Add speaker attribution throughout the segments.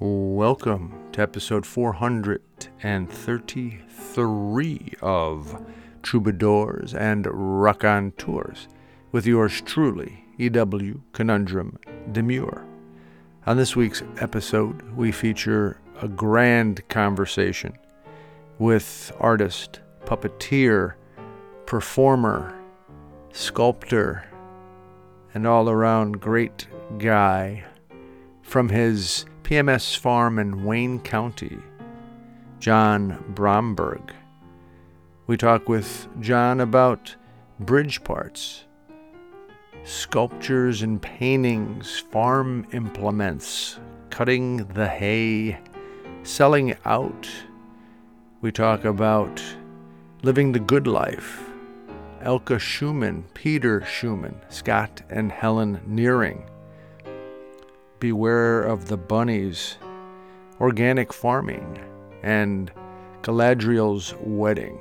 Speaker 1: Welcome to episode 433 of Troubadours and Raconteurs with yours truly, E.W. Conundrum Demure. On this week's episode, we feature a grand conversation with artist, puppeteer, performer, sculptor, and all around great guy from his PMS farm in Wayne County, John Bromberg. We talk with John about bridge parts, sculptures and paintings, farm implements, cutting the hay, selling out. We talk about living the good life. Elka Schumann, Peter Schumann, Scott and Helen Nearing Beware of the Bunnies, Organic Farming, and Galadriel's Wedding.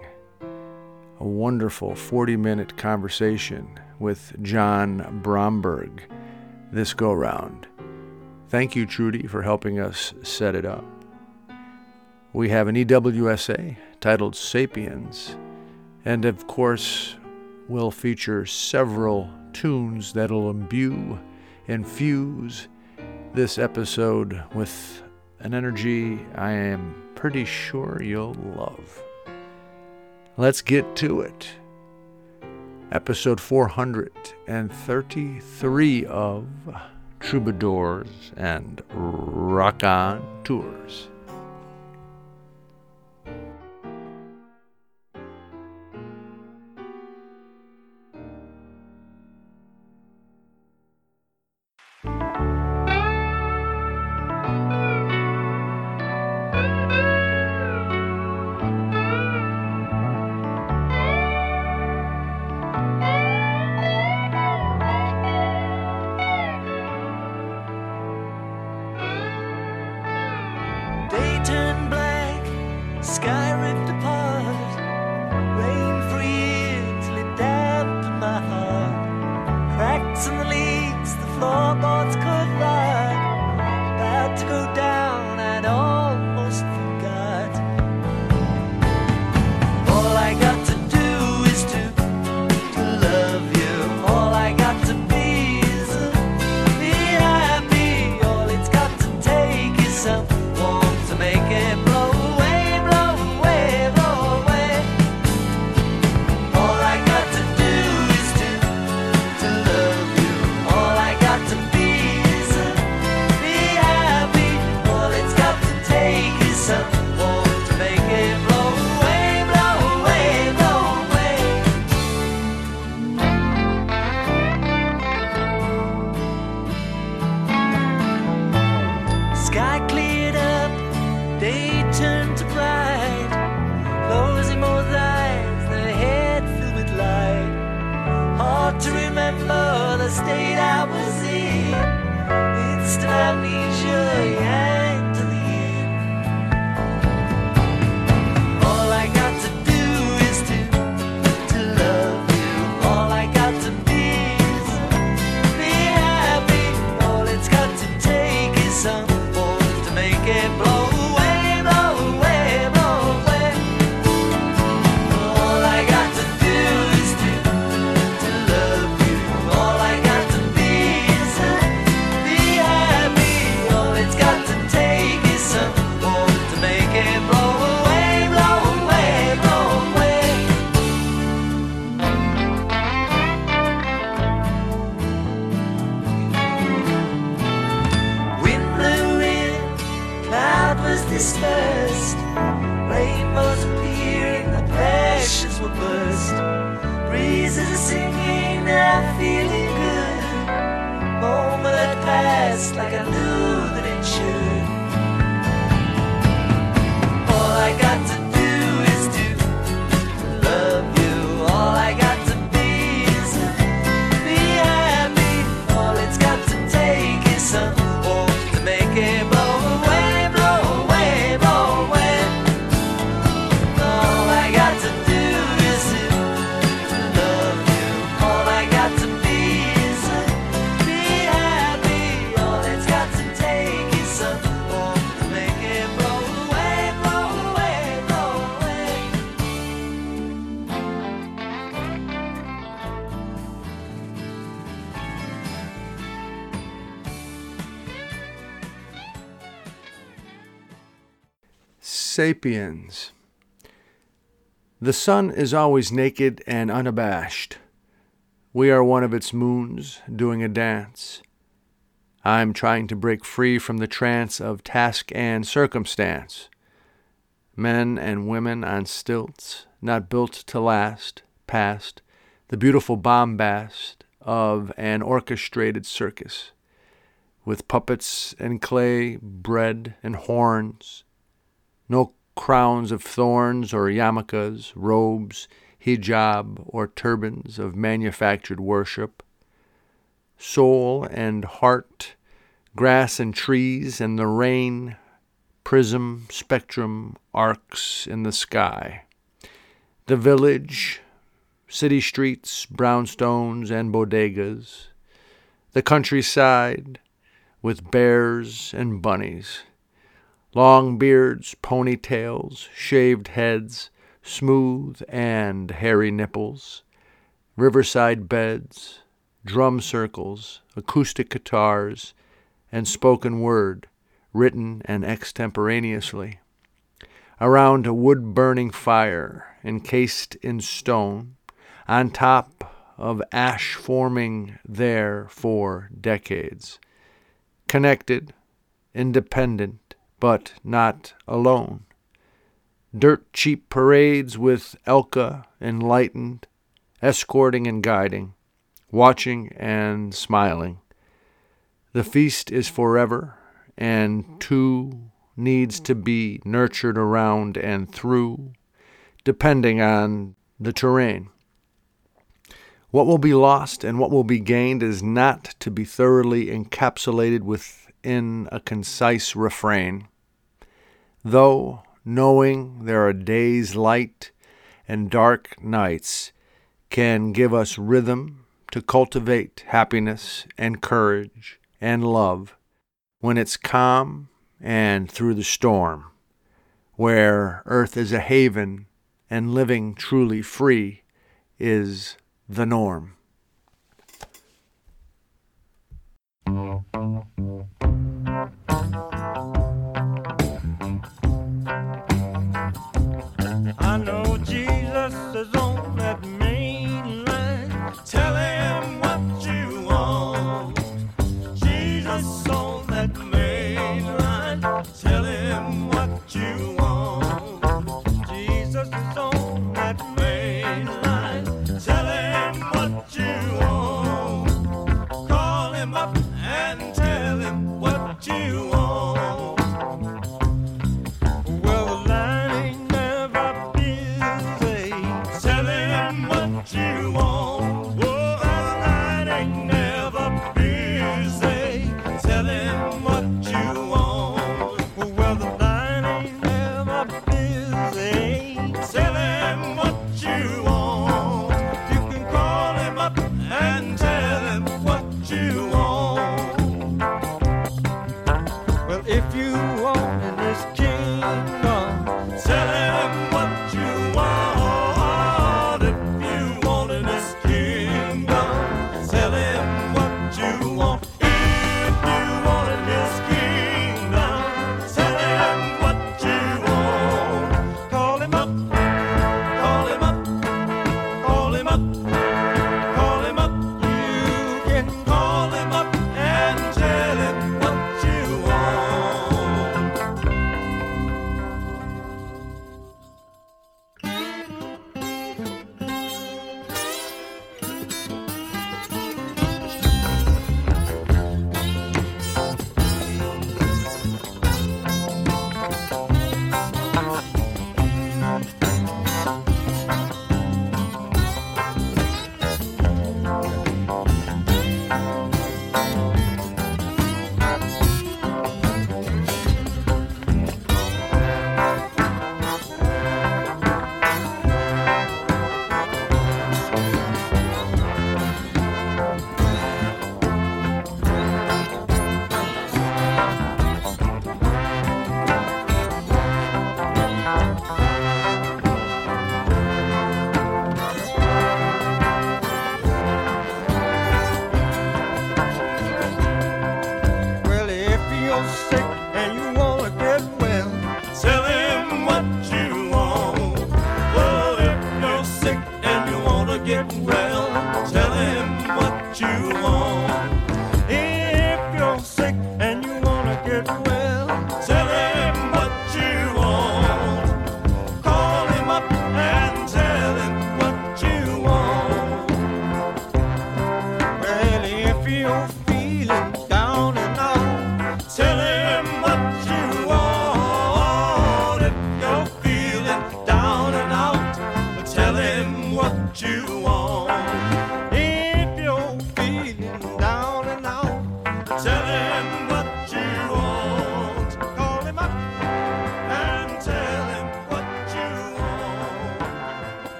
Speaker 1: A wonderful 40 minute conversation with John Bromberg this go round. Thank you, Trudy, for helping us set it up. We have an EWSA titled Sapiens, and of course, we'll feature several tunes that'll imbue, infuse, this episode with an energy I am pretty sure you'll love. Let's get to it. Episode 433 of Troubadours and
Speaker 2: Rock On Day
Speaker 1: sapiens. The sun is always naked and unabashed. We are one of its moons doing a dance. I'm trying to break free from the trance of task and circumstance. Men and women on stilts, not built to last, past the beautiful bombast of an orchestrated circus, with puppets and clay, bread and horns, no crowns of thorns or yarmulkes, robes, hijab, or turbans of manufactured worship, soul and heart, grass and trees and the rain, prism, spectrum, arcs in the sky. The village, city streets, brownstones, and bodegas. The countryside with bears and bunnies. Long beards, ponytails, shaved heads, smooth and hairy nipples. Riverside beds, drum circles, acoustic guitars, and spoken word, written and extemporaneously. Around a wood burning fire, encased in stone, on top of ash forming there for decades. Connected, independent, but not alone. Dirt cheap parades with Elka enlightened, escorting and guiding, watching and smiling. The feast is forever, and two needs to be nurtured around and through, depending on the terrain. What will be lost and what will be gained is not to be thoroughly encapsulated within a concise refrain. Though, knowing there are days light and dark nights, can give us rhythm to cultivate happiness and courage and love when it's calm and through the storm, where earth is a haven and living truly free is the norm.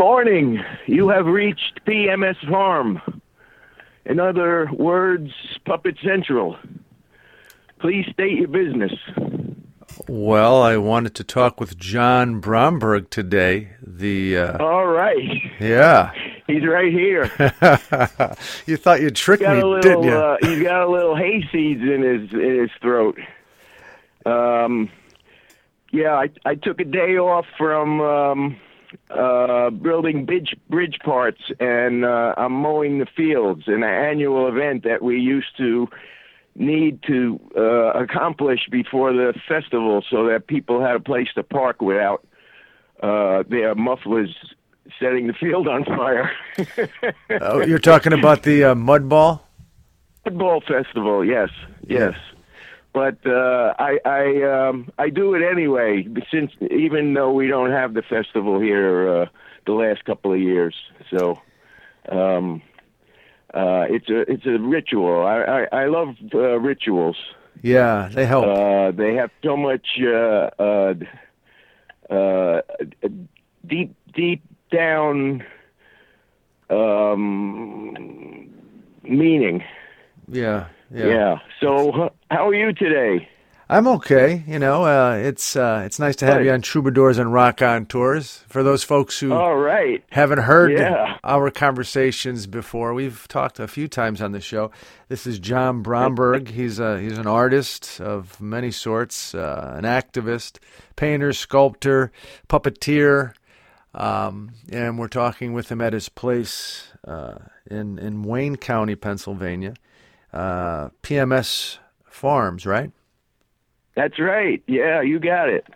Speaker 3: Morning. You have reached PMS Farm. In other words, Puppet Central. Please state your business.
Speaker 1: Well, I wanted to talk with John Bromberg today. The uh,
Speaker 3: All right.
Speaker 1: yeah,
Speaker 3: He's right here.
Speaker 1: you thought you'd trick me,
Speaker 3: little
Speaker 1: didn't you?
Speaker 3: uh, he's got a little hay seeds in his in his throat. Um yeah, I I took a day off from um uh building bridge bridge parts and uh I'm mowing the fields in an annual event that we used to need to uh accomplish before the festival so that people had a place to park without uh their mufflers setting the field on fire.
Speaker 1: oh, you're talking about the uh, mud ball.
Speaker 3: Football festival, yes, yes. But uh, I I um, I do it anyway, since even though we don't have the festival here uh, the last couple of years. So um, uh, it's a it's a ritual. I I, I love uh, rituals.
Speaker 1: Yeah, they help.
Speaker 3: Uh, they have so much uh, uh, uh, deep deep down um, meaning.
Speaker 1: yeah, yeah,
Speaker 3: Yeah. So, how are you today?
Speaker 1: I'm okay. You know, uh, it's uh, it's nice to have
Speaker 3: Good.
Speaker 1: you on Troubadours and Raconteurs. For those folks who
Speaker 3: All right.
Speaker 1: haven't heard
Speaker 3: Yeah.
Speaker 1: our conversations before, we've talked a few times on the show. This is John Bromberg. He's a he's an artist of many sorts, uh, an activist, painter, sculptor, puppeteer, um, and we're talking with him at his place uh, in in Wayne County, Pennsylvania, uh, PMS Farms, right?
Speaker 3: That's right. Yeah, you got it.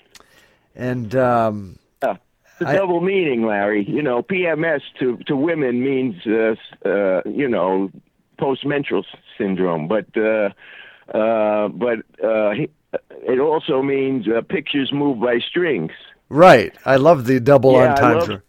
Speaker 1: And um,
Speaker 3: Yeah. A
Speaker 1: I-
Speaker 3: double meaning, Larry. You know, PMS to to women means uh, uh, you know postmenstrual syndrome, but uh, uh, but uh, it also means uh, pictures moved by strings.
Speaker 1: right, I love the double
Speaker 3: Yeah,
Speaker 1: entendre.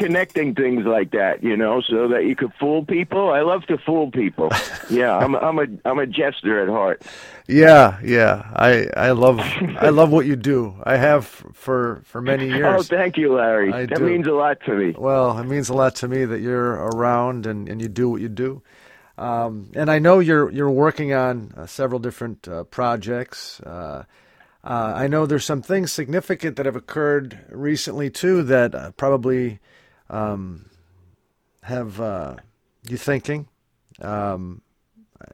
Speaker 3: Connecting things like that, you know, so that you could fool people. I love to fool people. yeah, I'm I'm a I'm a jester at heart.
Speaker 1: Yeah, yeah. I I love I love what you do. I have for for many years.
Speaker 3: Oh, thank you, Larry.
Speaker 1: I
Speaker 3: that
Speaker 1: do.
Speaker 3: means a lot to me.
Speaker 1: Well, it means a lot to me that you're around and, and you do what you do. Um, and I know you're you're working on uh, several different uh, projects. Uh, uh, I know there's some things significant that have occurred recently too that uh, probably um, have uh, you thinking um,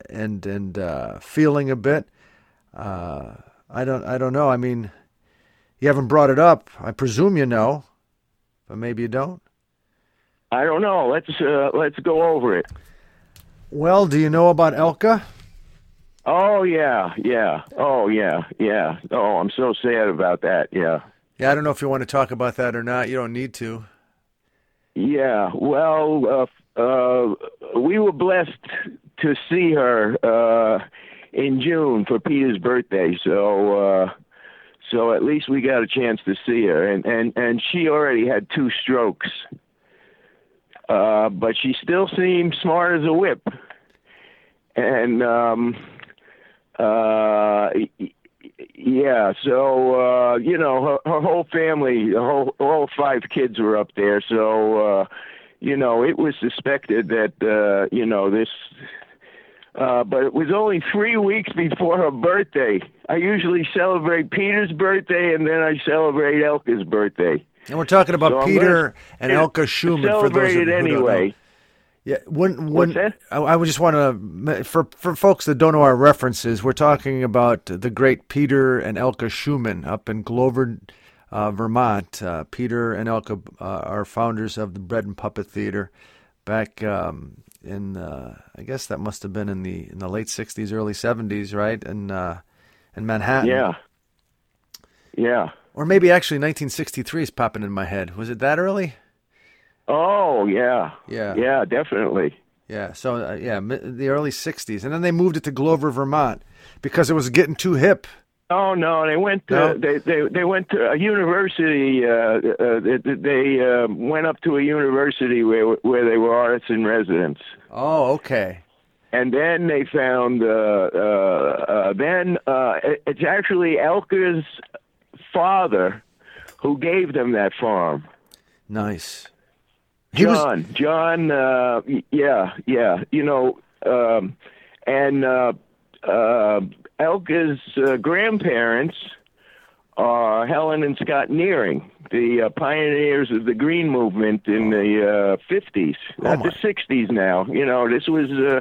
Speaker 1: and and uh, feeling a bit. Uh, I don't I don't know. I mean, you haven't brought it up. I presume you know, but maybe you don't.
Speaker 3: I don't know. Let's uh, let's go over it.
Speaker 1: Well, do you know about Elka?
Speaker 3: Oh yeah, yeah. Oh yeah, yeah. Oh, I'm so sad about that. Yeah.
Speaker 1: Yeah, I don't know if you want to talk about that or not. You don't need to.
Speaker 3: Yeah, well, uh, uh, we were blessed to see her uh, in June for Peter's birthday, so uh, so at least we got a chance to see her, and and and she already had two strokes, uh, but she still seemed smart as a whip, and um, uh, yeah, so uh, you know her, her whole family, the whole all five kids were up there. So uh, you know it was suspected that uh, you know this, uh, but it was only three weeks before her birthday. I usually celebrate Peter's birthday and then I celebrate Elka's birthday.
Speaker 1: And we're talking about
Speaker 3: So
Speaker 1: Peter and Elka Schumann. For those
Speaker 3: Celebrate
Speaker 1: of you who don't know.
Speaker 3: anyway.
Speaker 1: Yeah, when when? I, I would just want to for for folks that don't know our references, we're talking about the great Peter and Elka Schumann up in Glover, uh, Vermont. Uh, Peter and Elka uh, are founders of the Bread and Puppet Theater. Back um, in, uh, I guess that must have been in the in the late '60s, early '70s, right? In uh, in Manhattan,
Speaker 3: Yeah. Yeah.
Speaker 1: or maybe actually 1963 is popping in my head. Was it that early?
Speaker 3: Oh yeah.
Speaker 1: Yeah.
Speaker 3: Yeah, definitely.
Speaker 1: Yeah, so uh, yeah, the early '60s, and then they moved it to Glover, Vermont, because it was getting too hip.
Speaker 3: Oh no, they went to
Speaker 1: No?
Speaker 3: they, they they went to a university. Uh, uh, they they uh, went up to a university where where they were artists in residence,
Speaker 1: Oh, okay.
Speaker 3: and then they found. Uh, uh, uh, then uh, it- it's actually Elka's father who gave them that farm.
Speaker 1: Nice. He was-
Speaker 3: John, John, uh, yeah, yeah, you know, um, and uh, uh, Elka's uh, grandparents are Helen and Scott Nearing, the uh, pioneers of the green movement in the uh, 50s, not the 60s now. You know, this was. Uh,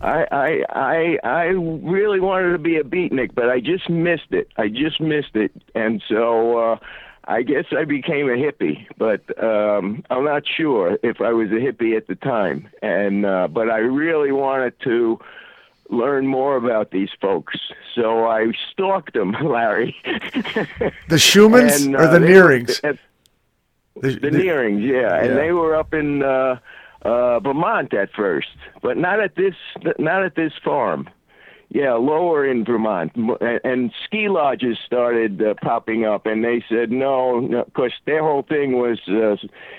Speaker 3: I, I I I really wanted to be a beatnik, but I just missed it. I just missed it, and so uh, I guess I became a hippie. But um, I'm not sure if I was a hippie at the time. And uh, but I really wanted to learn more about these folks, so I stalked them, Larry.
Speaker 1: The Schumanns
Speaker 3: And,
Speaker 1: or
Speaker 3: uh,
Speaker 1: the
Speaker 3: they were
Speaker 1: Nearings?
Speaker 3: at-
Speaker 1: The,
Speaker 3: the Nearings, yeah. and they were up in uh, uh, Vermont at first, but not at this, not at this farm. Yeah, lower in Vermont, and, and ski lodges started uh, popping up, and they said no, no, because their whole thing was, uh,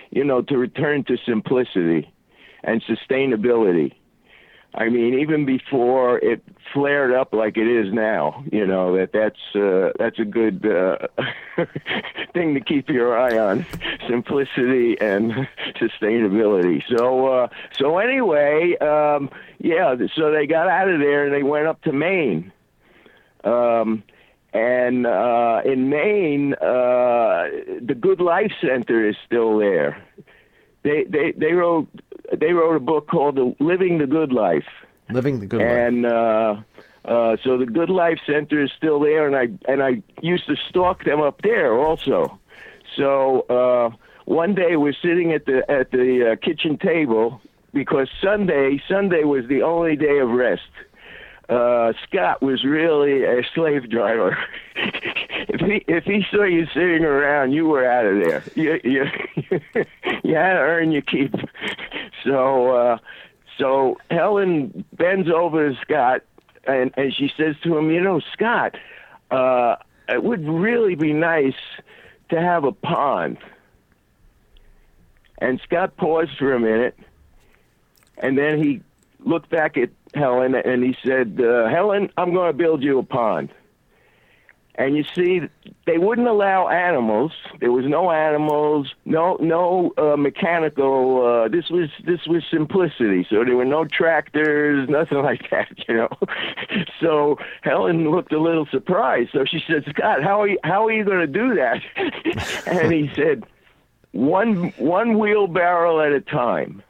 Speaker 3: you know, to return to simplicity and sustainability. I mean, even before it flared up like it is now, you know that that's uh, that's a good uh, thing to keep your eye on: simplicity and sustainability. So, uh, so anyway, um, yeah. So they got out of there and they went up to Maine. Um, and uh, in Maine, uh, the Good Life Center is still there. They they they wrote they wrote a book called the Living the Good Life,
Speaker 1: Living the good life.
Speaker 3: and uh, uh, so the Good Life Center is still there, and I and I used to stalk them up there also. So uh, one day we're sitting at the at the uh, kitchen table because Sunday Sunday was the only day of rest. Uh, Scott was really a slave driver. if he if he saw you sitting around, you were out of there. You you you had to earn your keep. So uh, so Helen bends over to Scott and and she says to him, you know, Scott, uh, it would really be nice to have a pond. And Scott paused for a minute, and then he looked back at Helen and he said, uh, "Helen, I'm going to build you a pond." And you see, they wouldn't allow animals. There was no animals, no no uh, mechanical. Uh, this was this was simplicity. So there were no tractors, nothing like that, you know. so Helen looked a little surprised. So she said, "Scott, how are you, how are you going to do that?" and he said, "One one wheelbarrow at a time."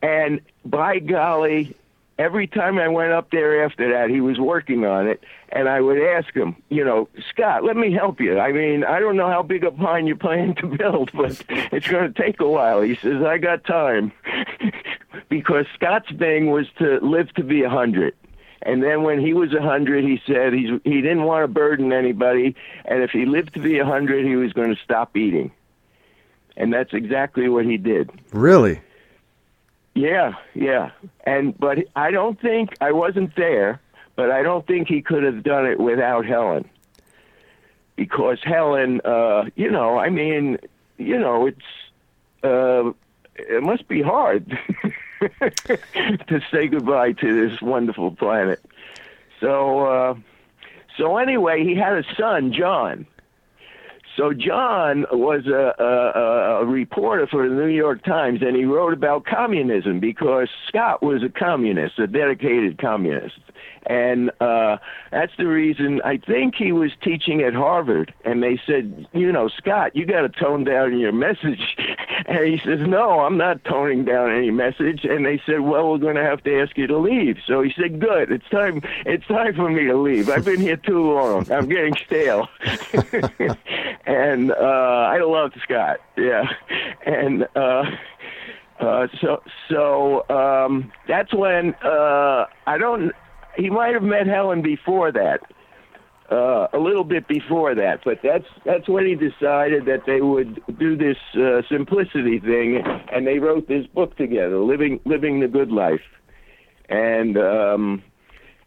Speaker 3: And by golly, every time I went up there after that, he was working on it, and I would ask him, you know, Scott, let me help you. I mean, I don't know how big a pine you're planning to build, but it's going to take a while. He says, I got time, because Scott's thing was to live to be a hundred. And then when he was a hundred, he said he's, he didn't want to burden anybody, and if he lived to be a hundred, he was going to stop eating. And that's exactly what he did.
Speaker 1: Really?
Speaker 3: Yeah, yeah. And but I don't think I wasn't there, but I don't think he could have done it without Helen. Because Helen, uh, you know, I mean, you know, it's uh it must be hard to say goodbye to this wonderful planet. So uh so anyway, he had a son, John. So John was a, a, a reporter for the New York Times, and he wrote about communism because Scott was a communist, a dedicated communist, and uh, that's the reason I think he was teaching at Harvard. And they said, you know, Scott, you got to tone down your message. And he says, no, I'm not toning down any message. And they said, well, we're going to have to ask you to leave. So he said, good, it's time. It's time for me to leave. I've been here too long. I'm getting stale. and uh, I love Scott. Yeah, and uh, uh, so so um, that's when uh, I don't. He might have met Helen before that, uh, a little bit before that, but that's that's when he decided that they would do this uh, simplicity thing, and they wrote this book together, living living the good life, and. Um,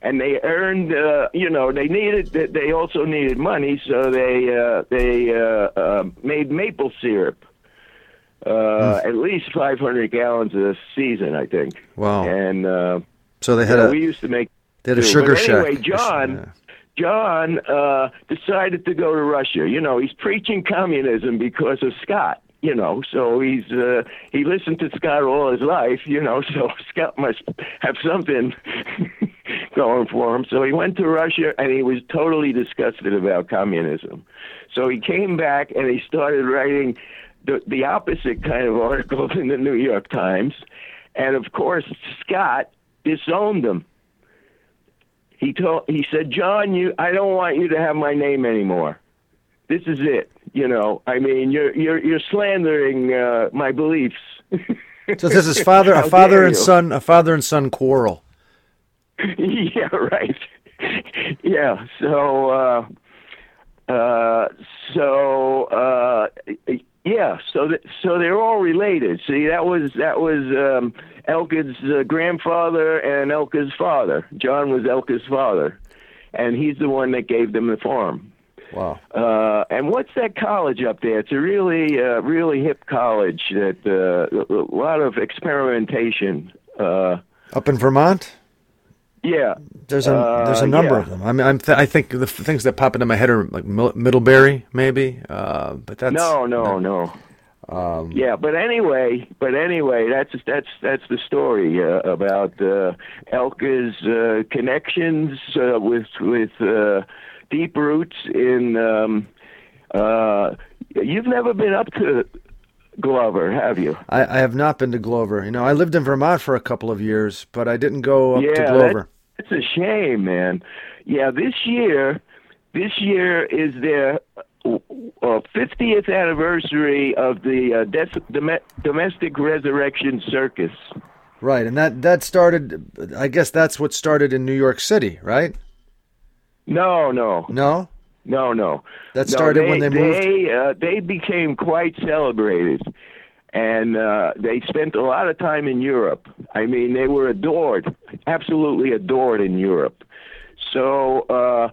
Speaker 3: and they earned uh, you know they needed they also needed money so they uh, they uh, uh, made maple syrup uh, at least 500 gallons a season I think
Speaker 1: Wow.
Speaker 3: and uh,
Speaker 1: So they had
Speaker 3: yeah,
Speaker 1: a
Speaker 3: we used to make
Speaker 1: they had a sugar
Speaker 3: but anyway
Speaker 1: shack.
Speaker 3: John
Speaker 1: Yeah.
Speaker 3: John uh, decided to go to Russia you know he's preaching communism because of Scott you know, so he's uh, he listened to Scott all his life, you know, so Scott must have something going for him. So he went to Russia and he was totally disgusted about communism. So he came back and he started writing the the opposite kind of articles in the New York Times, and of course Scott disowned them. He told he said, "John, you I don't want you to have my name anymore. This is it. You know, I mean, you're you're you're slandering uh, my beliefs."
Speaker 1: So this is father, a father and son, a father and son quarrel.
Speaker 3: yeah, right. yeah. So, uh, uh, so, uh, yeah. So, th- so they're all related. See, that was that was um, Elka's uh, grandfather and Elka's father. John was Elka's father, and he's the one that gave them the farm.
Speaker 1: Wow.
Speaker 3: Uh, and what's that college up there? It's a really, uh, really hip college that uh, a lot of experimentation. Uh,
Speaker 1: Up in Vermont,
Speaker 3: yeah,
Speaker 1: there's a there's a
Speaker 3: Uh,
Speaker 1: number
Speaker 3: yeah.
Speaker 1: of them. I mean, I'm th- I think the f- things that pop into my head are like Middlebury, maybe. Uh, but that's
Speaker 3: no, no, no.
Speaker 1: Um,
Speaker 3: yeah, but anyway, but anyway, that's that's that's the story uh, about uh, Elka's uh, connections uh, with with uh, deep roots in. Um, uh, you've never been up to Glover, have you?
Speaker 1: I, I have not been to Glover. You know, I lived in Vermont for a couple of years, but I didn't go up
Speaker 3: yeah,
Speaker 1: to Glover.
Speaker 3: That's a shame, man. Yeah, this year, this year is their uh, fiftieth anniversary of the uh, des- dom- domestic resurrection circus.
Speaker 1: Right, and that that started. I guess that's what started in New York City, right?
Speaker 3: No, no,
Speaker 1: No,
Speaker 3: no, no.
Speaker 1: that
Speaker 3: No,
Speaker 1: started when they moved.
Speaker 3: They, uh, they became quite celebrated, and uh, they spent a lot of time in Europe. I mean, they were adored, absolutely adored in Europe. So uh,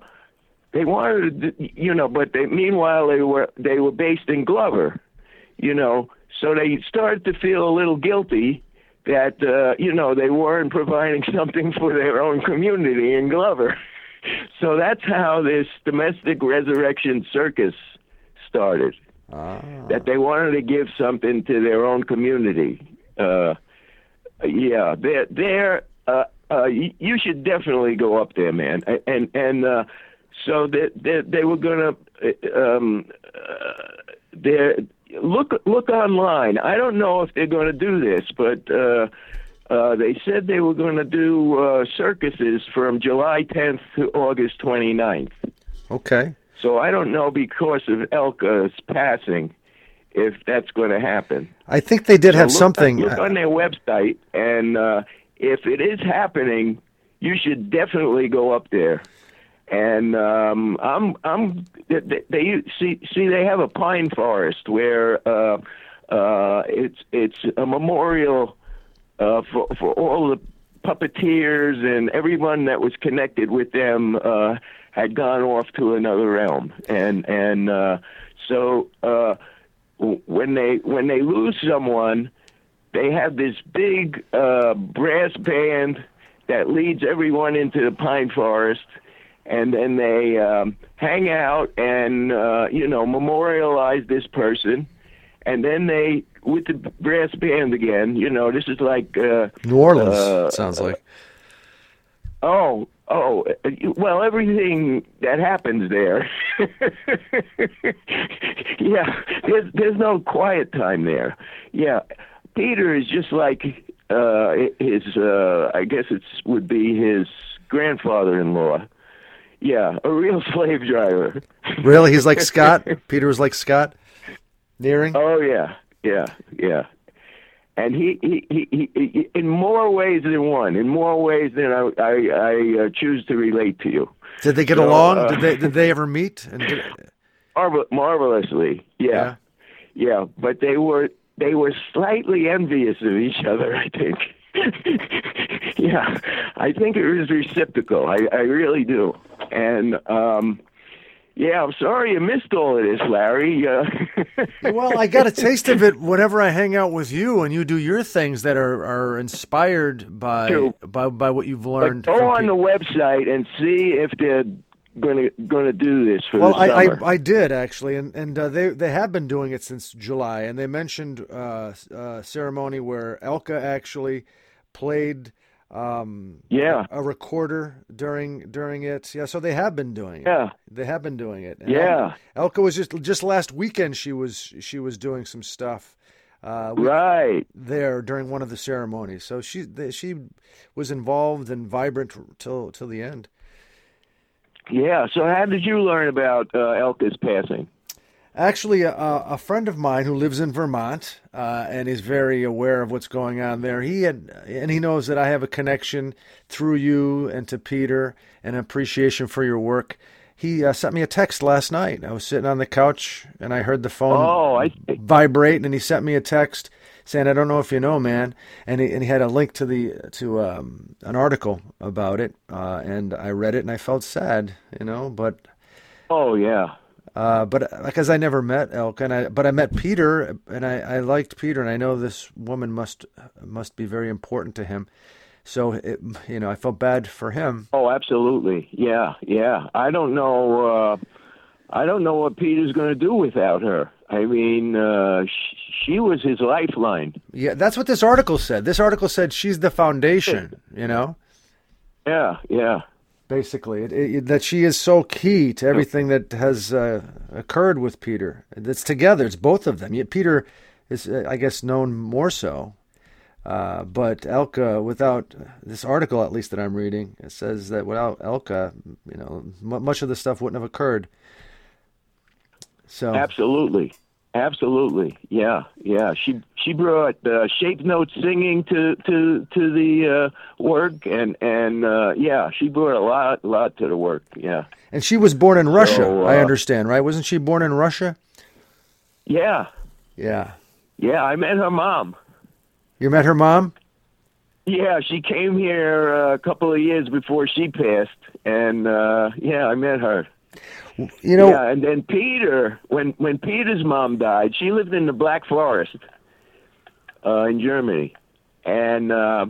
Speaker 3: they wanted, you know, but they, meanwhile they were they were based in Glover, you know. So they started to feel a little guilty that uh, you know they weren't providing something for their own community in Glover. So that's how this domestic resurrection circus started. That they wanted to give something to their own community. Uh, yeah, they're they're. Uh, uh, you, should definitely go up there, man. And and uh, so they they, they were gonna. uh, Um, uh, they look look online. I don't know if they're going to do this, but. Uh, uh, they said they were going to do uh, circuses from July 10th to August 29th.
Speaker 1: Okay,
Speaker 3: So I don't know because of Elka's passing if that's going to happen.
Speaker 1: I think they did
Speaker 3: So
Speaker 1: have
Speaker 3: look-
Speaker 1: something.
Speaker 3: Look on their website, and uh, if it is happening, you should definitely go up there. And um, I'm I'm they, they see see they have a pine forest where uh, uh, it's it's a memorial uh, for for all the puppeteers and everyone that was connected with them uh, had gone off to another realm, and and uh, so uh, when they when they lose someone, they have this big uh, brass band that leads everyone into the pine forest, and then they um, hang out and uh, you know memorialize this person, and then they with the brass band again. You know, this is like uh,
Speaker 1: New Orleans
Speaker 3: uh,
Speaker 1: sounds like.
Speaker 3: Oh, oh, uh, well, everything that happens there. yeah, there's there's no quiet time there. Yeah, Peter is just like uh his. uh I guess it's would be his grandfather-in-law. Yeah, a real slave driver.
Speaker 1: Really, he's like Scott. Peter was like Scott. Nearing.
Speaker 3: Oh yeah, yeah, yeah. And he, he, he, he, in more ways than one, in more ways than I, I, I uh, choose to relate to you.
Speaker 1: Did they get
Speaker 3: so,
Speaker 1: along?
Speaker 3: uh,
Speaker 1: did they did they ever meet? And did,
Speaker 3: Marvel, marvelously, yeah. yeah, But they were they were slightly envious of each other. I think. yeah, I think it was reciprocal. I, I really do. And um, yeah, I'm sorry you missed all of this, Larry. Uh,
Speaker 1: Well, I got a taste of it whenever I hang out with you and you do your things that are, are inspired by
Speaker 3: True.
Speaker 1: by by what you've
Speaker 3: But
Speaker 1: learned.
Speaker 3: go on the website and see if they're gonna gonna do this for
Speaker 1: Well,
Speaker 3: the
Speaker 1: I. I I did actually, and and uh, they they have been doing it since July, and they mentioned uh, uh, ceremony where Elka actually played um,
Speaker 3: Yeah.
Speaker 1: a recorder during during it. Yeah, so they have been doing it.
Speaker 3: Yeah.
Speaker 1: they have been doing it. And
Speaker 3: Yeah.
Speaker 1: El- Elka was just just last weekend. She was she was doing some stuff. Uh,
Speaker 3: right.
Speaker 1: there during one of the ceremonies. So she th- she was involved and vibrant till till the end.
Speaker 3: Yeah. So how did you learn about uh, Elka's passing?
Speaker 1: Actually, a, a friend of mine who lives in Vermont uh, and is very aware of what's going on there. He had, and he knows that I have a connection through you and to Peter and appreciation for your work. He uh, sent me a text last night. I was sitting on the couch and I heard the phone
Speaker 3: Oh, I
Speaker 1: vibrate, and he sent me a text saying, "I don't know if you know, man," and he and he had a link to the to um, an article about it, uh, and I read it and I felt sad, you know, but
Speaker 3: Oh yeah.
Speaker 1: Uh, but because I never met Elk, and I but I met Peter, and I, I liked Peter, and I know this woman must must be very important to him. So it, you know, I felt bad for him.
Speaker 3: Oh, absolutely. Yeah, yeah. I don't know. Uh, I don't know what Peter's going to do without her. I mean, uh, sh- she was his lifeline.
Speaker 1: Yeah, that's what this article said. This article said she's the foundation. You know,
Speaker 3: Yeah, yeah.
Speaker 1: Basically, it, it, that she is so key to everything that has uh, occurred with Peter. It's together. It's both of them. Yet Peter is, uh, I guess, known more so. Uh, but Elka, without this article, at least that I'm reading, it says that without Elka, you know, m- much of the stuff wouldn't have occurred. So
Speaker 3: Absolutely. Absolutely. Yeah, yeah. She she brought uh, shape note singing to to to the uh, work, and and uh, yeah, she brought a lot lot to the work. Yeah,
Speaker 1: and she was born in Russia.
Speaker 3: So,
Speaker 1: I
Speaker 3: uh,
Speaker 1: understand, right? Wasn't she born in Russia?
Speaker 3: yeah,
Speaker 1: Yeah.
Speaker 3: yeah. I met her mom.
Speaker 1: You met her mom?
Speaker 3: Yeah, she came here uh, a couple of years before she passed, and uh, yeah, I met her.
Speaker 1: You know,
Speaker 3: yeah, and then Peter, when when Peter's mom died, she lived in the Black Forest uh, in Germany, and uh,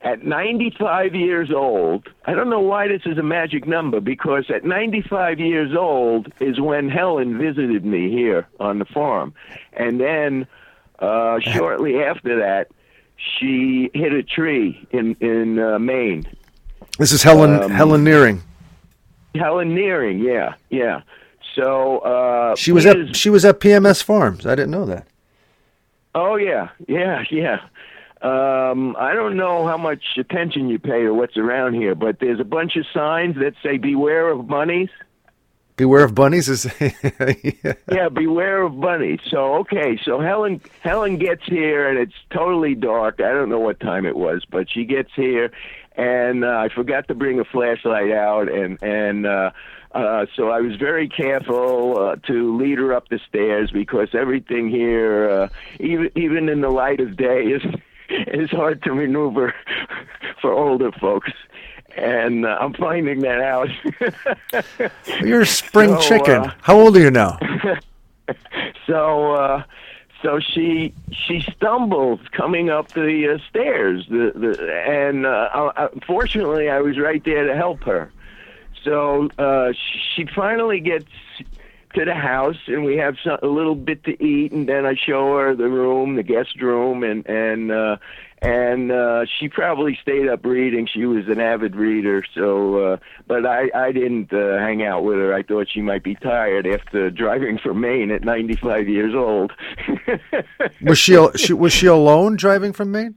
Speaker 3: at 95 years old, I don't know why this is a magic number because at 95 years old is when Helen visited me here on the farm, and then uh, shortly after that, she hit a tree in in uh, Maine.
Speaker 1: this is Helen
Speaker 3: um,
Speaker 1: Helen Nearing.
Speaker 3: Helen Nearing, yeah, yeah. So uh,
Speaker 1: She was at she was at PMS Farms. I didn't know that.
Speaker 3: Oh yeah, yeah, yeah. Um, I don't know how much attention you pay to what's around here, but there's a bunch of signs that say "Beware of bunnies."
Speaker 1: Beware of bunnies is yeah.
Speaker 3: Yeah, beware of bunnies. So okay, so Helen Helen gets here and it's totally dark. I don't know what time it was, but she gets here, and uh, I forgot to bring a flashlight out, and and uh, uh, so I was very careful uh, to lead her up the stairs because everything here, uh, even even in the light of day, is is hard to maneuver for older folks. And uh, I'm finding that out.
Speaker 1: You're a spring
Speaker 3: So,
Speaker 1: chicken.
Speaker 3: uh,
Speaker 1: How old are you now?
Speaker 3: so uh so she she stumbles coming up the uh, stairs the the and uh, uh, fortunately I was right there to help her. So uh she finally gets to the house and we have some, a little bit to eat and then I show her the room the guest room and and uh and uh she probably stayed up reading she was an avid reader so uh but I I didn't uh, hang out with her I thought she might be tired after driving from Maine at 95 years old
Speaker 1: Was she, she was she alone driving from Maine?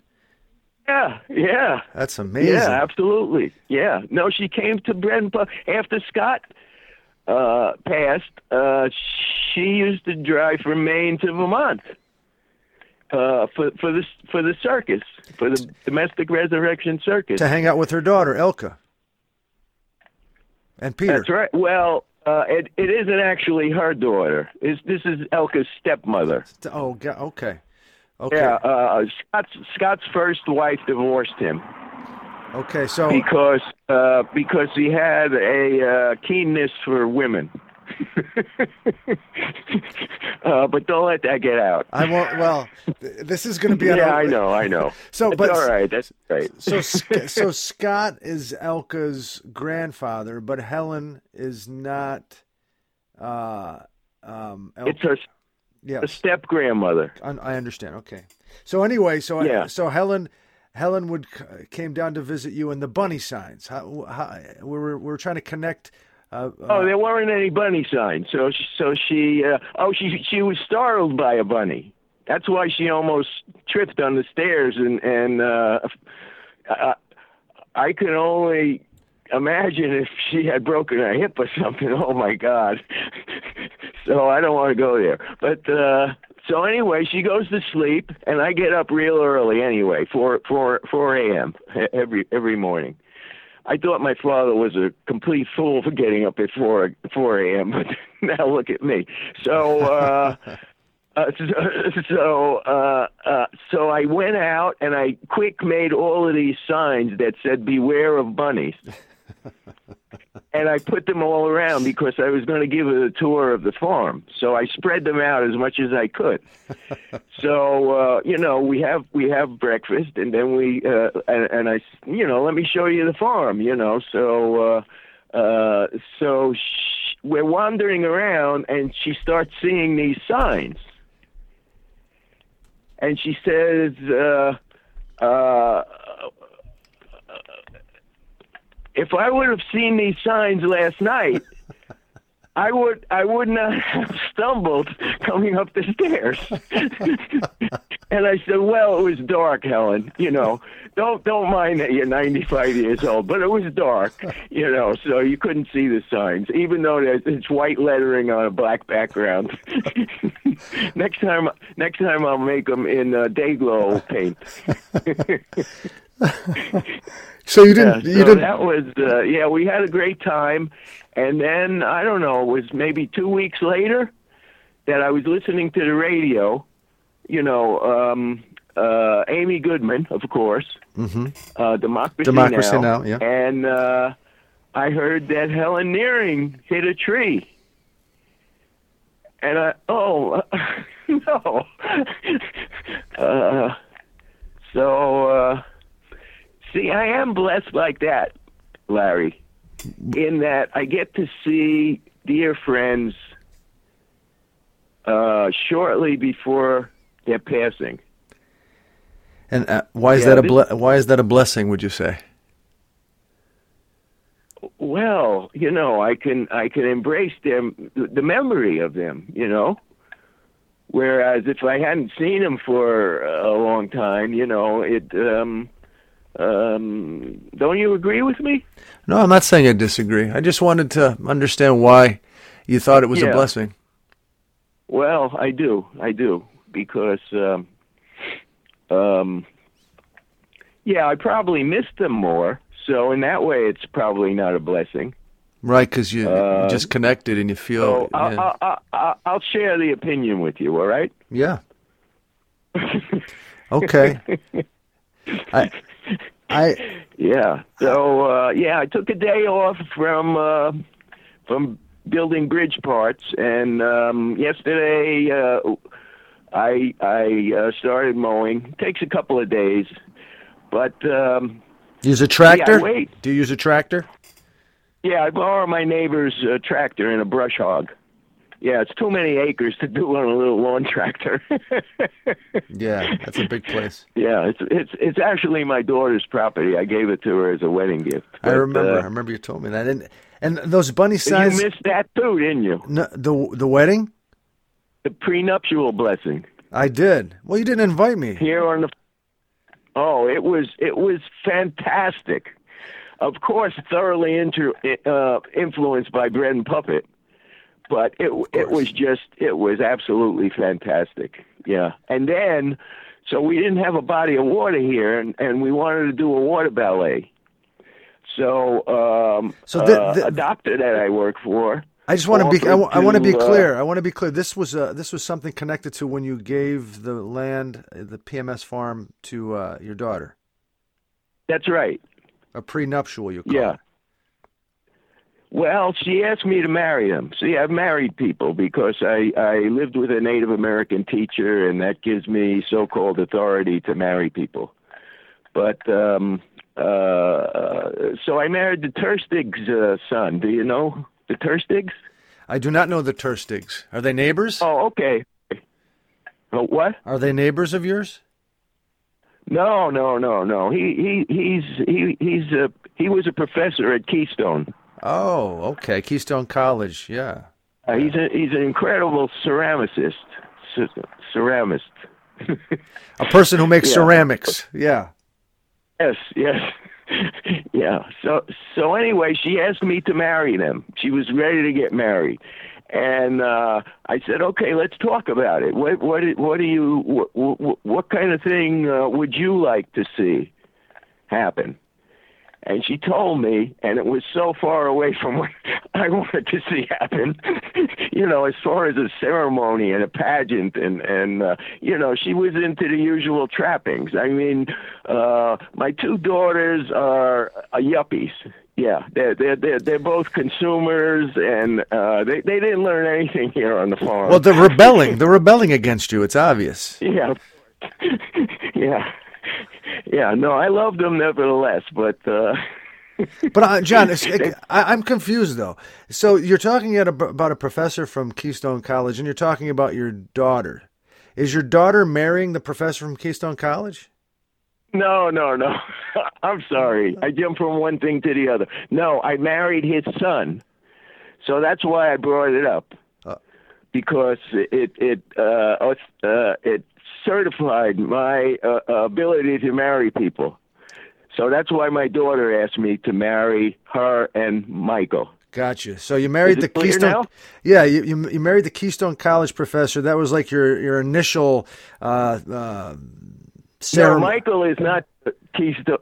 Speaker 3: yeah yeah
Speaker 1: That's amazing.
Speaker 3: Yeah, absolutely. Yeah. No, she came to Pu- after Scott uh, passed. Uh, she used to drive from Maine to Vermont uh, for for the for the circus for the domestic resurrection circus.
Speaker 1: to hang out with her daughter Elka and Peter.
Speaker 3: That's right. Well, uh, it it isn't actually her daughter. It's, this is Elka's stepmother.
Speaker 1: Oh, okay, okay,
Speaker 3: Yeah. Uh, Scott's Scott's first wife divorced him.
Speaker 1: okay. So
Speaker 3: because uh, because he had a uh, keenness for women. uh, but don't let that get out.
Speaker 1: I won't. Well, th- this is going to be.
Speaker 3: yeah, I know, I know.
Speaker 1: So, but
Speaker 3: all right. That's right.
Speaker 1: so so Scott is Elka's grandfather, but Helen is not. Uh, um, El-
Speaker 3: It's her
Speaker 1: yes,
Speaker 3: step grandmother.
Speaker 1: I, I understand. Okay. So anyway, so
Speaker 3: Yeah.
Speaker 1: so Helen Helen would came down to visit you in the bunny signs. How, how we were we were trying to connect. Uh,
Speaker 3: Oh,
Speaker 1: uh,
Speaker 3: there weren't any bunny signs. So, she, so she, uh, oh, she, she was startled by a bunny. That's why she almost tripped on the stairs, and and uh, I, I can only imagine if she had broken her hip or something. Oh my God! so I don't want to go there. But uh, so anyway, she goes to sleep, and I get up real early anyway, four four four a.m. every every morning. I thought my father was a complete fool for getting up at four four a.m. But now look at me. So uh, uh, so uh, uh, so I went out and I quick made all of these signs that said "Beware of bunnies." and I put them all around because I was going to give her a tour of the farm. So I spread them out as much as I could. so uh, you know, we have we have breakfast, and then we uh, and, and I, you know, let me show you the farm. You know, so uh, uh, so sh- we're wandering around, and she starts seeing these signs, and she says. Uh, uh, if I would have seen these signs last night, I would I would not have stumbled coming up the stairs. and I said, "Well, it was dark, Helen. You know, don't don't mind that you're 95 years old, but it was dark. You know, so you couldn't see the signs, even though it's white lettering on a black background. next time, next time I'll make them in uh, day glow paint.
Speaker 1: so you didn't
Speaker 3: so
Speaker 1: you didn't
Speaker 3: that was uh, yeah. We had a great time, and then I don't know. It was maybe two weeks later that I was listening to the radio. You know, um, uh, Amy Goodman, of course, uh, Democracy,
Speaker 1: Democracy
Speaker 3: Now,
Speaker 1: Now, yeah.
Speaker 3: and uh, I heard that Helen Nearing hit a tree, and I oh no, uh, so. See, I am blessed like that, Larry, in that I get to see dear friends uh, shortly before their passing.
Speaker 1: and uh, why is
Speaker 3: Yeah,
Speaker 1: that a ble- why is that a blessing? Would you say?
Speaker 3: Well, you know, I can I can embrace them, the memory of them, you know. Whereas if I hadn't seen them for a long time, you know, it. Um, um, don't you agree with me?
Speaker 1: No, I'm not saying I disagree. I just wanted to understand why you thought it was a blessing.
Speaker 3: Well, I do, I do, because, um, um, yeah, I probably missed them more. So in that way, it's probably not a blessing.
Speaker 1: Right, because you, you
Speaker 3: Uh,
Speaker 1: just connected and you feel.
Speaker 3: So I'll,
Speaker 1: yeah.
Speaker 3: I'll, I'll- I'll share the opinion with you. All right?
Speaker 1: yeah. Okay. I, I,
Speaker 3: Yeah. So uh, yeah, I took a day off from uh, from building bridge parts, and um, yesterday uh, I I uh, started mowing. takes a couple of days, but um,
Speaker 1: use a tractor.
Speaker 3: wait.
Speaker 1: Do you use a tractor?
Speaker 3: yeah, I borrow my neighbor's uh, tractor and a brush hog. Yeah, it's too many acres to do on a little lawn tractor.
Speaker 1: Yeah, that's a big place.
Speaker 3: yeah, it's it's it's actually my daughter's property. I gave it to her as a wedding gift.
Speaker 1: I remember.
Speaker 3: uh,
Speaker 1: I remember you told me that. And and those bunny signs.
Speaker 3: you missed that too, didn't you?
Speaker 1: no, the the wedding.
Speaker 3: The prenuptial blessing
Speaker 1: I did. Well, you didn't invite me.
Speaker 3: here on the. Oh, it was it was fantastic. Of course, thoroughly inter, uh, influenced by Bread and Puppet, but it it was just it was absolutely fantastic. Yeah, and then so we didn't have a body of water here, and, and we wanted to do a water ballet. So, um,
Speaker 1: So the-
Speaker 3: uh,
Speaker 1: the-
Speaker 3: a doctor that I work for.
Speaker 1: I just want to be. I,
Speaker 3: offered
Speaker 1: want to be
Speaker 3: to, uh,
Speaker 1: clear. I want to be clear. This was uh, this was something connected to when you gave the land, uh, the PMS farm, to uh, your daughter.
Speaker 3: That's right.
Speaker 1: A prenuptial, you call
Speaker 3: Yeah.
Speaker 1: it.
Speaker 3: Well, she asked me to marry him. See, I've married people because I, I lived with a Native American teacher, and that gives me so called authority to marry people. But, um, uh, so I married the Turstig's uh, son. Do you know the Turstigs?
Speaker 1: I do not know the Turstigs. Are they neighbors?
Speaker 3: Oh, okay. Oh, what?
Speaker 1: Are they neighbors of yours?
Speaker 3: No, no, no, no. He he he's he he's a he was a professor at Keystone.
Speaker 1: Oh, okay. Keystone College. Yeah.
Speaker 3: Uh, he's a he's an incredible ceramicist. C- ceramist.
Speaker 1: A person who makes
Speaker 3: Yeah.
Speaker 1: ceramics. Yeah.
Speaker 3: yes, yes. yeah. So so anyway, she asked me to marry them. She was ready to get married. And uh I said, "Okay, let's talk about it. What what what do you what, what, what kind of thing uh, would you like to see happen?" And she told me, and it was so far away from what I wanted to see happen. you know, as far as a ceremony and a pageant, and and uh, you know, she was into the usual trappings. I mean, uh, my two daughters are uh, yuppies. Yeah, they're they're they're, they're both consumers, and uh, they they didn't learn anything here on the farm.
Speaker 1: Well, they're rebelling. They're rebelling against you. It's obvious.
Speaker 3: yeah, yeah, yeah. No, I love them nevertheless, but. uh
Speaker 1: But uh, John, I, I'm confused though. So you're talking at a, about a professor from Keystone College, and you're talking about your daughter. Is your daughter marrying the professor from Keystone College?
Speaker 3: No, no, no. I'm sorry. I jumped from one thing to the other. No, I married his son. So that's why I brought it up.
Speaker 1: Uh.
Speaker 3: Because it it uh, uh it certified my uh, ability to marry people. So that's why my daughter asked me to marry her and Michael.
Speaker 1: Gotcha. So you married the Keystone.
Speaker 3: now?
Speaker 1: Yeah, you, you you married the Keystone College professor. That was like your your initial uh, uh,
Speaker 3: No,
Speaker 1: ceremony.
Speaker 3: Michael is not Keystone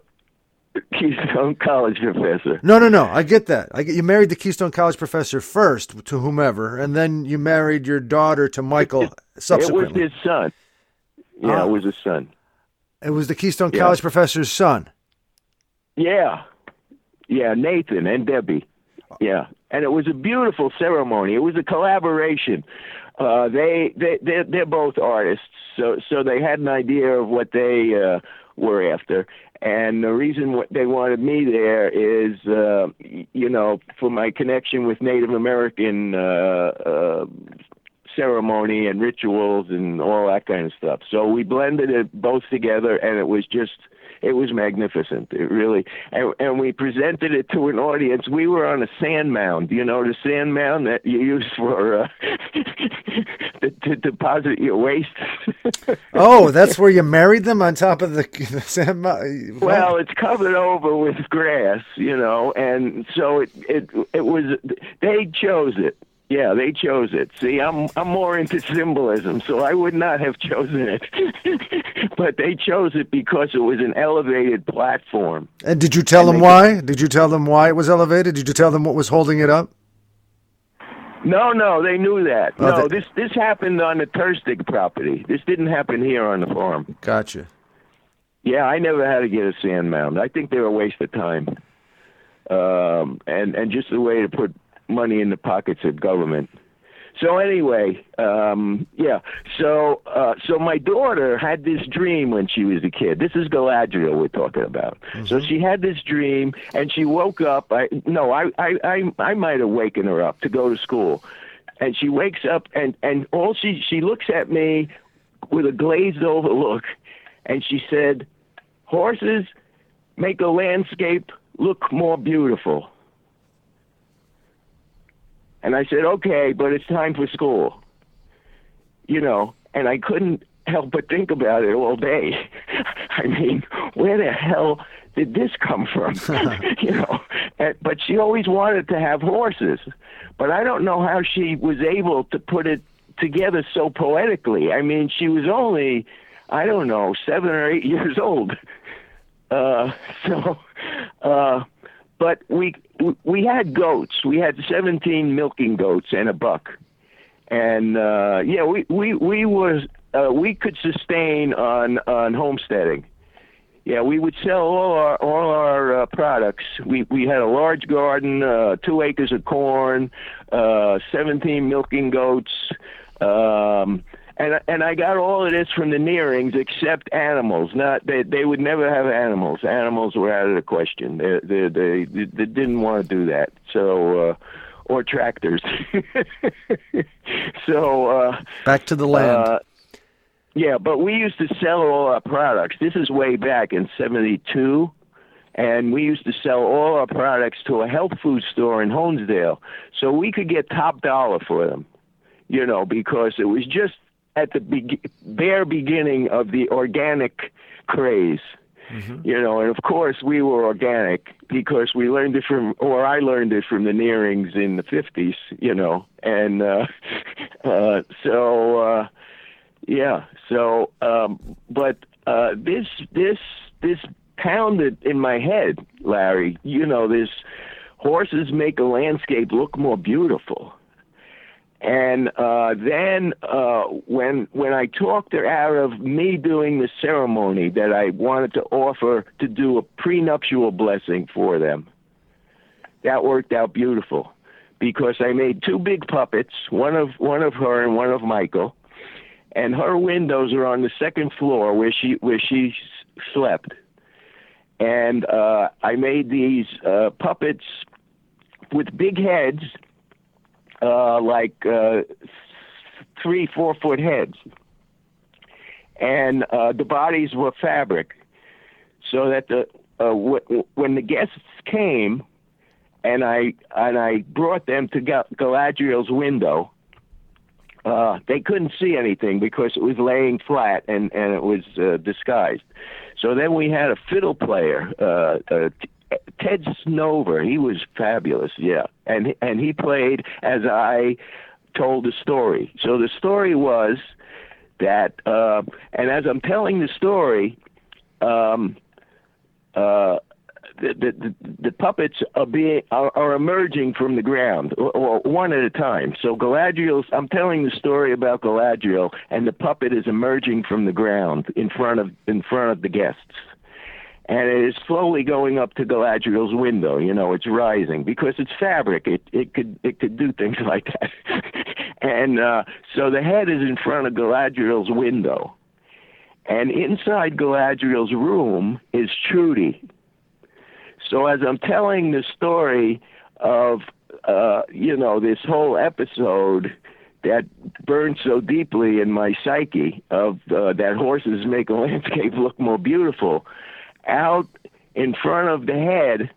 Speaker 3: Keystone College professor.
Speaker 1: No, no, no. I get that. I get, you married the Keystone College professor first to whomever, and then you married your daughter to Michael
Speaker 3: It was his son. Yeah,
Speaker 1: Ah.
Speaker 3: it was his son.
Speaker 1: It was the Keystone
Speaker 3: Yeah.
Speaker 1: College professor's son.
Speaker 3: Yeah. Yeah, Nathan and Debbie. Yeah. And it was a beautiful ceremony. It was a collaboration. Uh they they they're, they're both artists, so so they had an idea of what they uh were after. And the reason what they wanted me there is uh you know, for my connection with Native American uh uh ceremony and rituals and all that kind of stuff. So we blended it both together, and it was just it was magnificent. It really and, and we presented it to an audience. We were on a sand mound, you know, the sand mound that you use for uh, to, to deposit your waste.
Speaker 1: Oh, that's where you married them on top of the, the sand. mo-
Speaker 3: Well, it's covered over with grass, you know, and so it it it was. They chose it. Yeah, they chose it. See, I'm I'm more into symbolism, so I would not have chosen it, but they chose it because it was an elevated platform.
Speaker 1: and did you tell
Speaker 3: and
Speaker 1: them why? Did you tell them why it was elevated? Did you tell them what was holding it up?
Speaker 3: No, no, they knew that.
Speaker 1: Oh,
Speaker 3: no,
Speaker 1: they-
Speaker 3: this this happened on the Turstig property. This didn't happen here on the farm.
Speaker 1: Gotcha.
Speaker 3: Yeah, I never had to get a sand mound. I think they were a waste of time, um, and and just a way to put money in the pockets of government. So anyway, um, yeah. So uh, so my daughter had this dream when she was a kid. This is Galadriel we're talking about. So she had this dream, and she woke up. I no, I I I, I might have waken her up to go to school, and she wakes up, and and all she she looks at me with a glazed over look, and she said, "Horses make a landscape look more beautiful." And I said, okay, but it's time for school. You know, and I couldn't help but think about it all day. I mean, where the hell did this come from? you know, and, but she always wanted to have horses. But I don't know how she was able to put it together so poetically. I mean, she was only, I don't know, seven or eight years old. Uh, so, uh, but we we had goats. We had seventeen milking goats and a buck, and uh, yeah, we we we was uh, we could sustain on on homesteading. Yeah, we would sell all our all our uh, products. We we had a large garden, uh, two acres of corn, uh, seventeen milking goats, um, and and I got all of this from the nearings except animals. Not they they would never have animals. Animals were out of the question. They they they, they didn't want to do that. So. Uh, or tractors. so uh,
Speaker 1: Back to the land.
Speaker 3: uh, yeah, but we used to sell all our products. This is way back in 72. And we used to sell all our products to a health food store in Honesdale. So we could get top dollar for them, you know, because it was just at the be- bare beginning of the organic craze. You know, and of course we were organic because we learned it from, or I learned it from the Nearings in the 50s, you know, and uh, uh, so, uh, yeah. So, um, but uh, this this this pounded in my head, Larry. You know, this horses make a landscape look more beautiful. And uh, then uh, when when I talked her out of me doing the ceremony that I wanted to offer to do a prenuptial blessing for them, that worked out beautiful. Because I made two big puppets, one of one of her and one of Michael, and her windows are on the second floor where she where she slept, and uh, I made these uh, puppets with big heads, uh, like uh, three four foot heads, and uh, the bodies were fabric, so that the uh, w- when the guests came, and I and I brought them to Gal- Galadriel's window uh, they couldn't see anything because it was laying flat and, and it was uh, disguised. So then we had a fiddle player, uh, uh, Ted Snover. He was fabulous, yeah, and and he played as I told the story. So the story was that, uh, and as I'm telling the story, um, uh, the, the, the, puppets are being are, are emerging from the ground, or, or one at a time. So Galadriel's. I'm telling the story about Galadriel, and the puppet is emerging from the ground in front of in front of the guests, and it is slowly going up to Galadriel's window. You know, it's rising because it's fabric. It it could it could do things like that, and uh, so the head is in front of Galadriel's window. And inside Galadriel's room is Trudy, so as I'm telling the story of uh, you know this whole episode that burned so deeply in my psyche of uh, that horses make a landscape look more beautiful, out in front of the head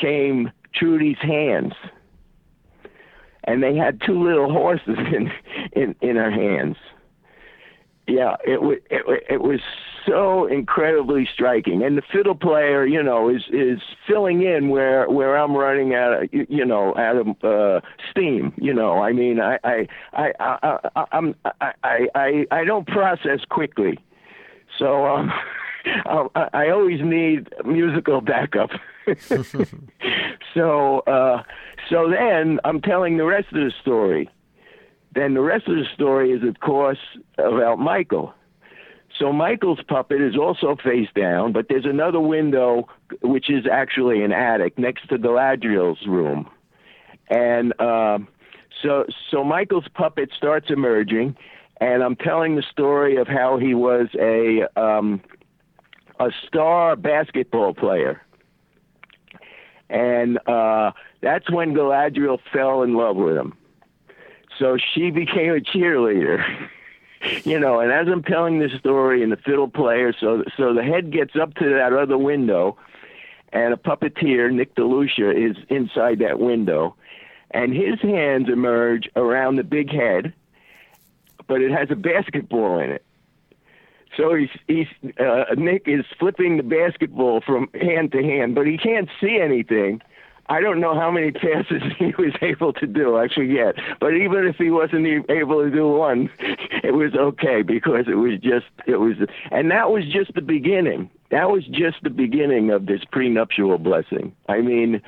Speaker 3: came Trudy's hands, and they had two little horses in in in her hands. Yeah, it was it, it was so incredibly striking, and the fiddle player, you know, is is filling in where where I'm running out of you know out of uh, steam. You know, I mean, I I I I, I I'm I I I don't process quickly, so um, I, I always need musical backup. so uh, so then I'm telling the rest of the story then the rest of the story is, of course, about Michael. So Michael's puppet is also face down, but there's another window, which is actually an attic next to Galadriel's room, and um, so so Michael's puppet starts emerging, and I'm telling the story of how he was a um, a star basketball player, and uh, that's when Galadriel fell in love with him. So she became a cheerleader. you know, and as I'm telling this story and the fiddle player, so so the head gets up to that other window and a puppeteer, Nick DeLucia, is inside that window, and his hands emerge around the big head, but it has a basketball in it. So he's he's uh, Nick is flipping the basketball from hand to hand, but he can't see anything. I don't know how many passes he was able to do. actually, yet. But even if he wasn't able to do one, it was okay because it was just it was, and that was just the beginning. That was just the beginning of this prenuptial blessing. I mean,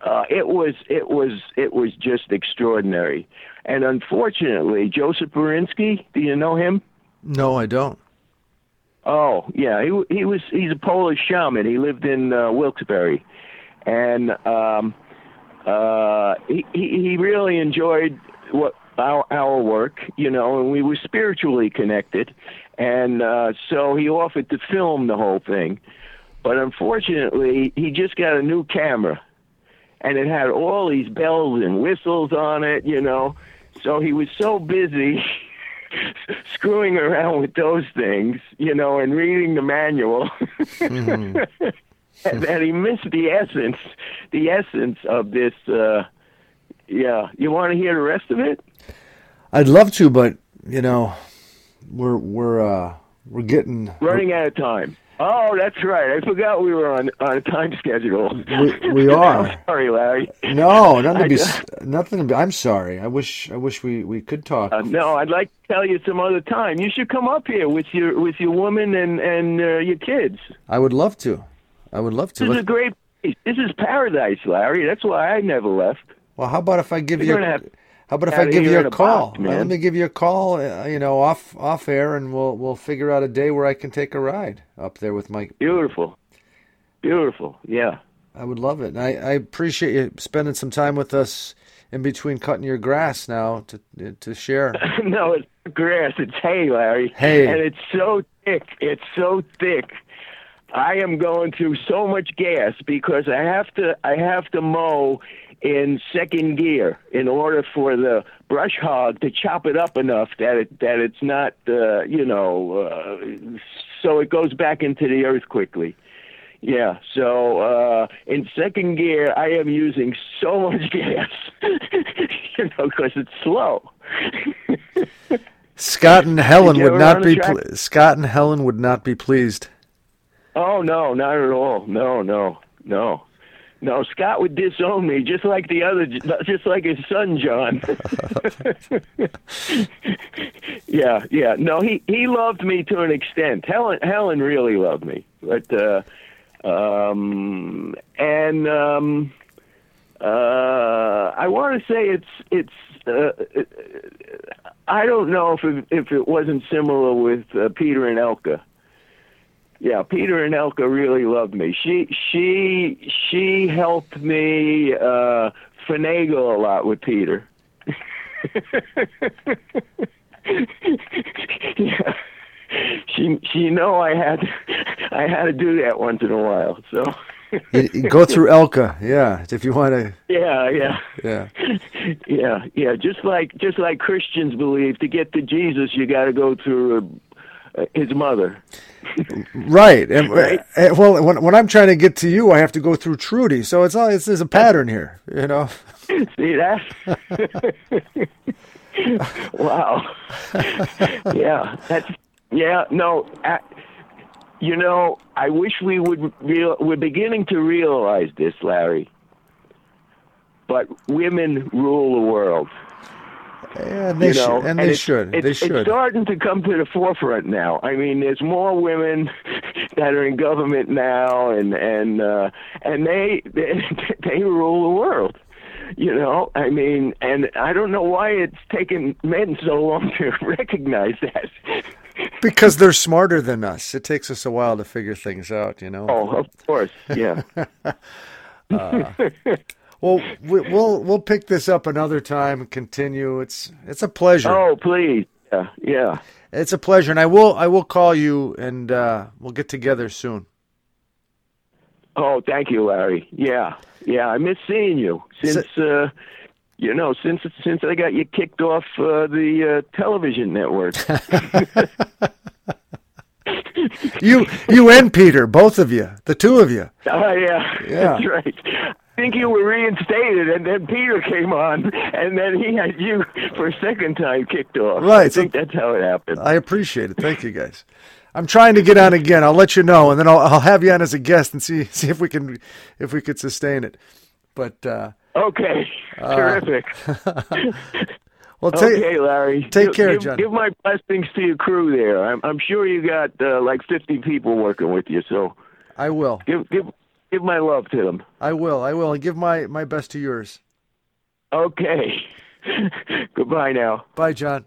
Speaker 3: uh, it was it was it was just extraordinary. And unfortunately, Joseph Berinsky, do you know him?
Speaker 1: No, I don't.
Speaker 3: Oh yeah, he he was he's a Polish shaman. He lived in uh, Wilkes-Barre, and um, uh, he he really enjoyed what our our work, you know, and we were spiritually connected, and uh, so he offered to film the whole thing, but unfortunately, he just got a new camera, and it had all these bells and whistles on it, you know, so he was so busy. screwing around with those things, you know, and reading the manual, and that he missed the essence, the essence of this. Uh, yeah, you want to hear the rest of it?
Speaker 1: I'd love to, but you know, we're we're uh, we're getting
Speaker 3: Running out of time. Oh, that's right. I forgot we were on on a time schedule.
Speaker 1: We- we are.
Speaker 3: I'm sorry, Larry.
Speaker 1: no nothing to be
Speaker 3: I-
Speaker 1: nothing. To be, I'm sorry. I wish I wish we we could talk.
Speaker 3: Uh, no, I'd like to tell you some other time. You should come up here with your with your woman and and uh, your kids.
Speaker 1: I would love to. I would love to.
Speaker 3: This is a great place. This is paradise, Larry. That's why I never left.
Speaker 1: well, how about if I give
Speaker 3: You're
Speaker 1: you?
Speaker 3: gonna
Speaker 1: a-
Speaker 3: have-
Speaker 1: How about if I give you a call?
Speaker 3: box.
Speaker 1: Let me give you a call. Uh, you know, off off air, and we'll we'll figure out a day where I can take a ride up there with Mike.
Speaker 3: Beautiful, beautiful. Yeah.
Speaker 1: I would love it. And I I appreciate you spending some time with us in between cutting your grass now to to share.
Speaker 3: no, it's grass. It's hay, Larry.
Speaker 1: Hay.
Speaker 3: And it's so thick. It's so thick. I am going through so much gas because I have to. I have to mow in second gear in order for the brush hog to chop it up enough that it that it's not. Uh, you know. Uh, so it goes back into the earth quickly. Yeah, so uh, in second gear, I am using so much gas, you know, because it's slow.
Speaker 1: Scott and Helen would not be ple- Scott and Helen would not be pleased.
Speaker 3: Oh no, not at all. No, no, no, no. Scott would disown me, just like the other, just like his son John. yeah, yeah. No, he he loved me to an extent. Helen Helen really loved me, but uh, um, and um, uh, I want to say it's it's. Uh, I don't know if it, if it wasn't similar with uh, Peter and Elka. Yeah, Peter and Elka really loved me. She she she helped me uh finagle a lot with Peter. yeah. She she know I had I had to do that once in a while. So
Speaker 1: You- you go through Elka, yeah, if you want to.
Speaker 3: yeah, yeah.
Speaker 1: Yeah,
Speaker 3: Yeah, yeah. Just like just like Christians believe, to get to Jesus, you got to go through uh, his mother.
Speaker 1: right. And,
Speaker 3: Right.
Speaker 1: uh, well, when when I'm trying to get to you, I have to go through Trudy. So it's all it's, there's a pattern here, you know.
Speaker 3: See that? wow. yeah, that's yeah. No, I, you know, I wish we would. Real, we're beginning to realize this, Larry. But women rule the world.
Speaker 1: And they
Speaker 3: you know,
Speaker 1: should. And they
Speaker 3: it's-
Speaker 1: should.
Speaker 3: It's,
Speaker 1: they
Speaker 3: It's
Speaker 1: should.
Speaker 3: starting to come to the forefront now. I mean, there's more women that are in government now, and and uh, and they, they they rule the world. You know, I mean, and I don't know why it's taken men so long to recognize that.
Speaker 1: Because they're smarter than us. It takes us a while to figure things out, you know.
Speaker 3: Oh, of course, yeah.
Speaker 1: Well, we, we'll we'll pick this up another time and continue. It's it's a pleasure.
Speaker 3: oh, please, yeah, yeah.
Speaker 1: It's a pleasure, and I will I will call you, and uh, we'll get together soon.
Speaker 3: Oh, thank you, Larry. Yeah, yeah. I miss seeing you since uh, you know since since I got you kicked off uh, the uh, television network.
Speaker 1: You you and Peter, both of you, the two of you.
Speaker 3: Oh yeah,
Speaker 1: Yeah.
Speaker 3: that's right. I think you were reinstated, and then Peter came on, and then he had you for a second time kicked off.
Speaker 1: Right,
Speaker 3: I
Speaker 1: so-
Speaker 3: think that's how it happened.
Speaker 1: I appreciate it. Thank you, guys. I'm trying to get on again. I'll let you know, and then I'll I'll have you on as a guest and see see if we can if we could sustain it. But uh,
Speaker 3: Okay, terrific.
Speaker 1: well, take
Speaker 3: okay, Larry.
Speaker 1: take
Speaker 3: Give-
Speaker 1: care,
Speaker 3: give,
Speaker 1: John.
Speaker 3: Give my blessings to your crew there. I'm, I'm sure you got uh, like 50 people working with you, so
Speaker 1: I will.
Speaker 3: give give give my love to them.
Speaker 1: I will. I will. And give my, my best to yours.
Speaker 3: Okay. Goodbye now.
Speaker 1: Bye, John.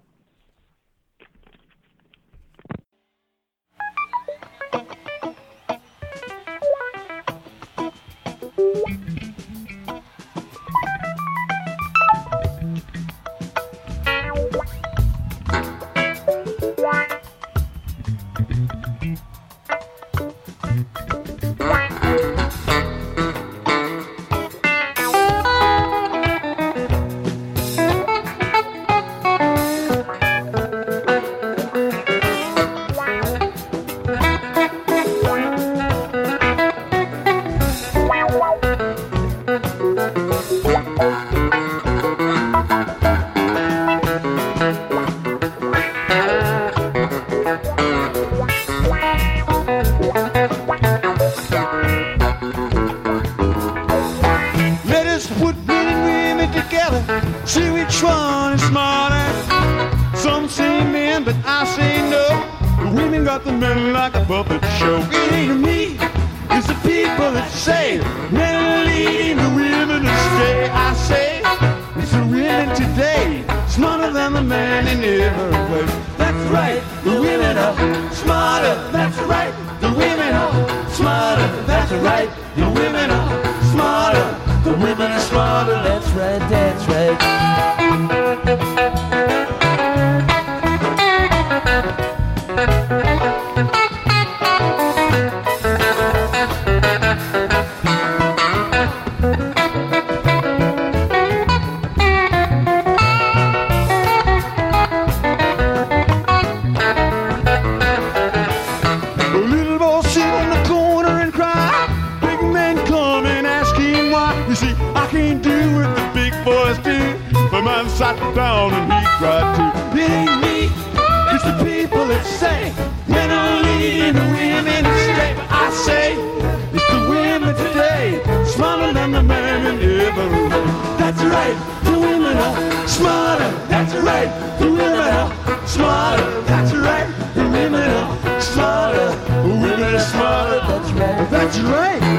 Speaker 4: right. The women are smarter. That's right. The women are smarter. That's right. The women are smarter. Women are smarter. That's right. That's right.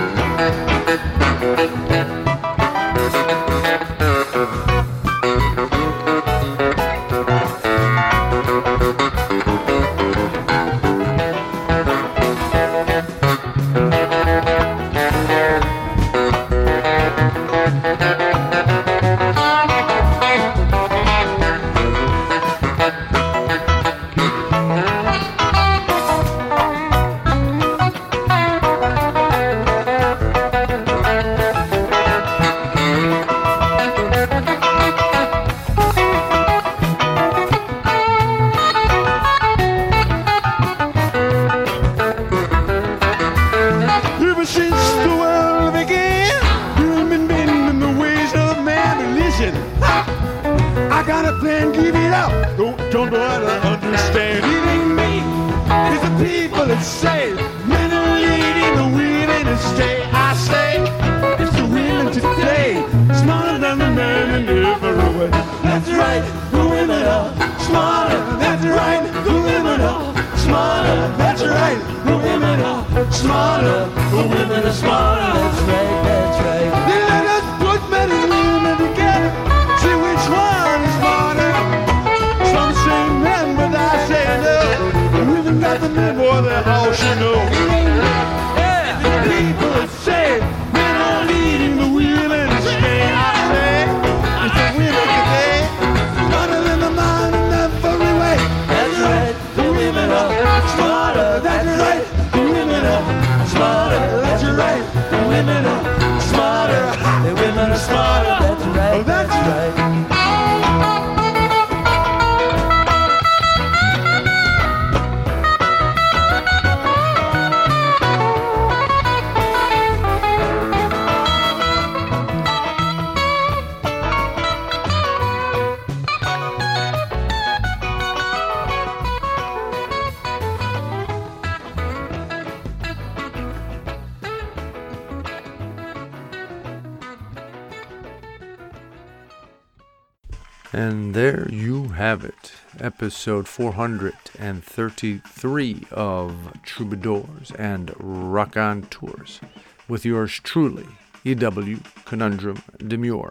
Speaker 1: episode 433 of Troubadours and Raconteurs with yours truly, EW Conundrum Demure.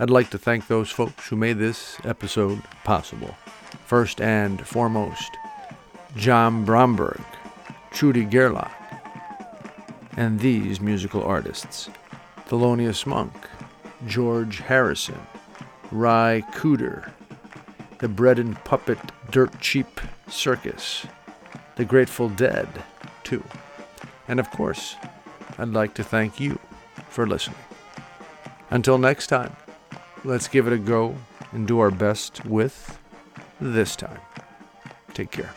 Speaker 1: I'd like to thank those folks who made this episode possible. First and foremost, John Bromberg, Trudy Gerlach, and these musical artists Thelonious Monk, George Harrison, Ry Cooder, the Bread and Puppet Dirt Cheap Circus, the Grateful Dead, too. And of course, I'd like to thank you for listening. Until next time, let's give it a go and do our best with this time. Take care.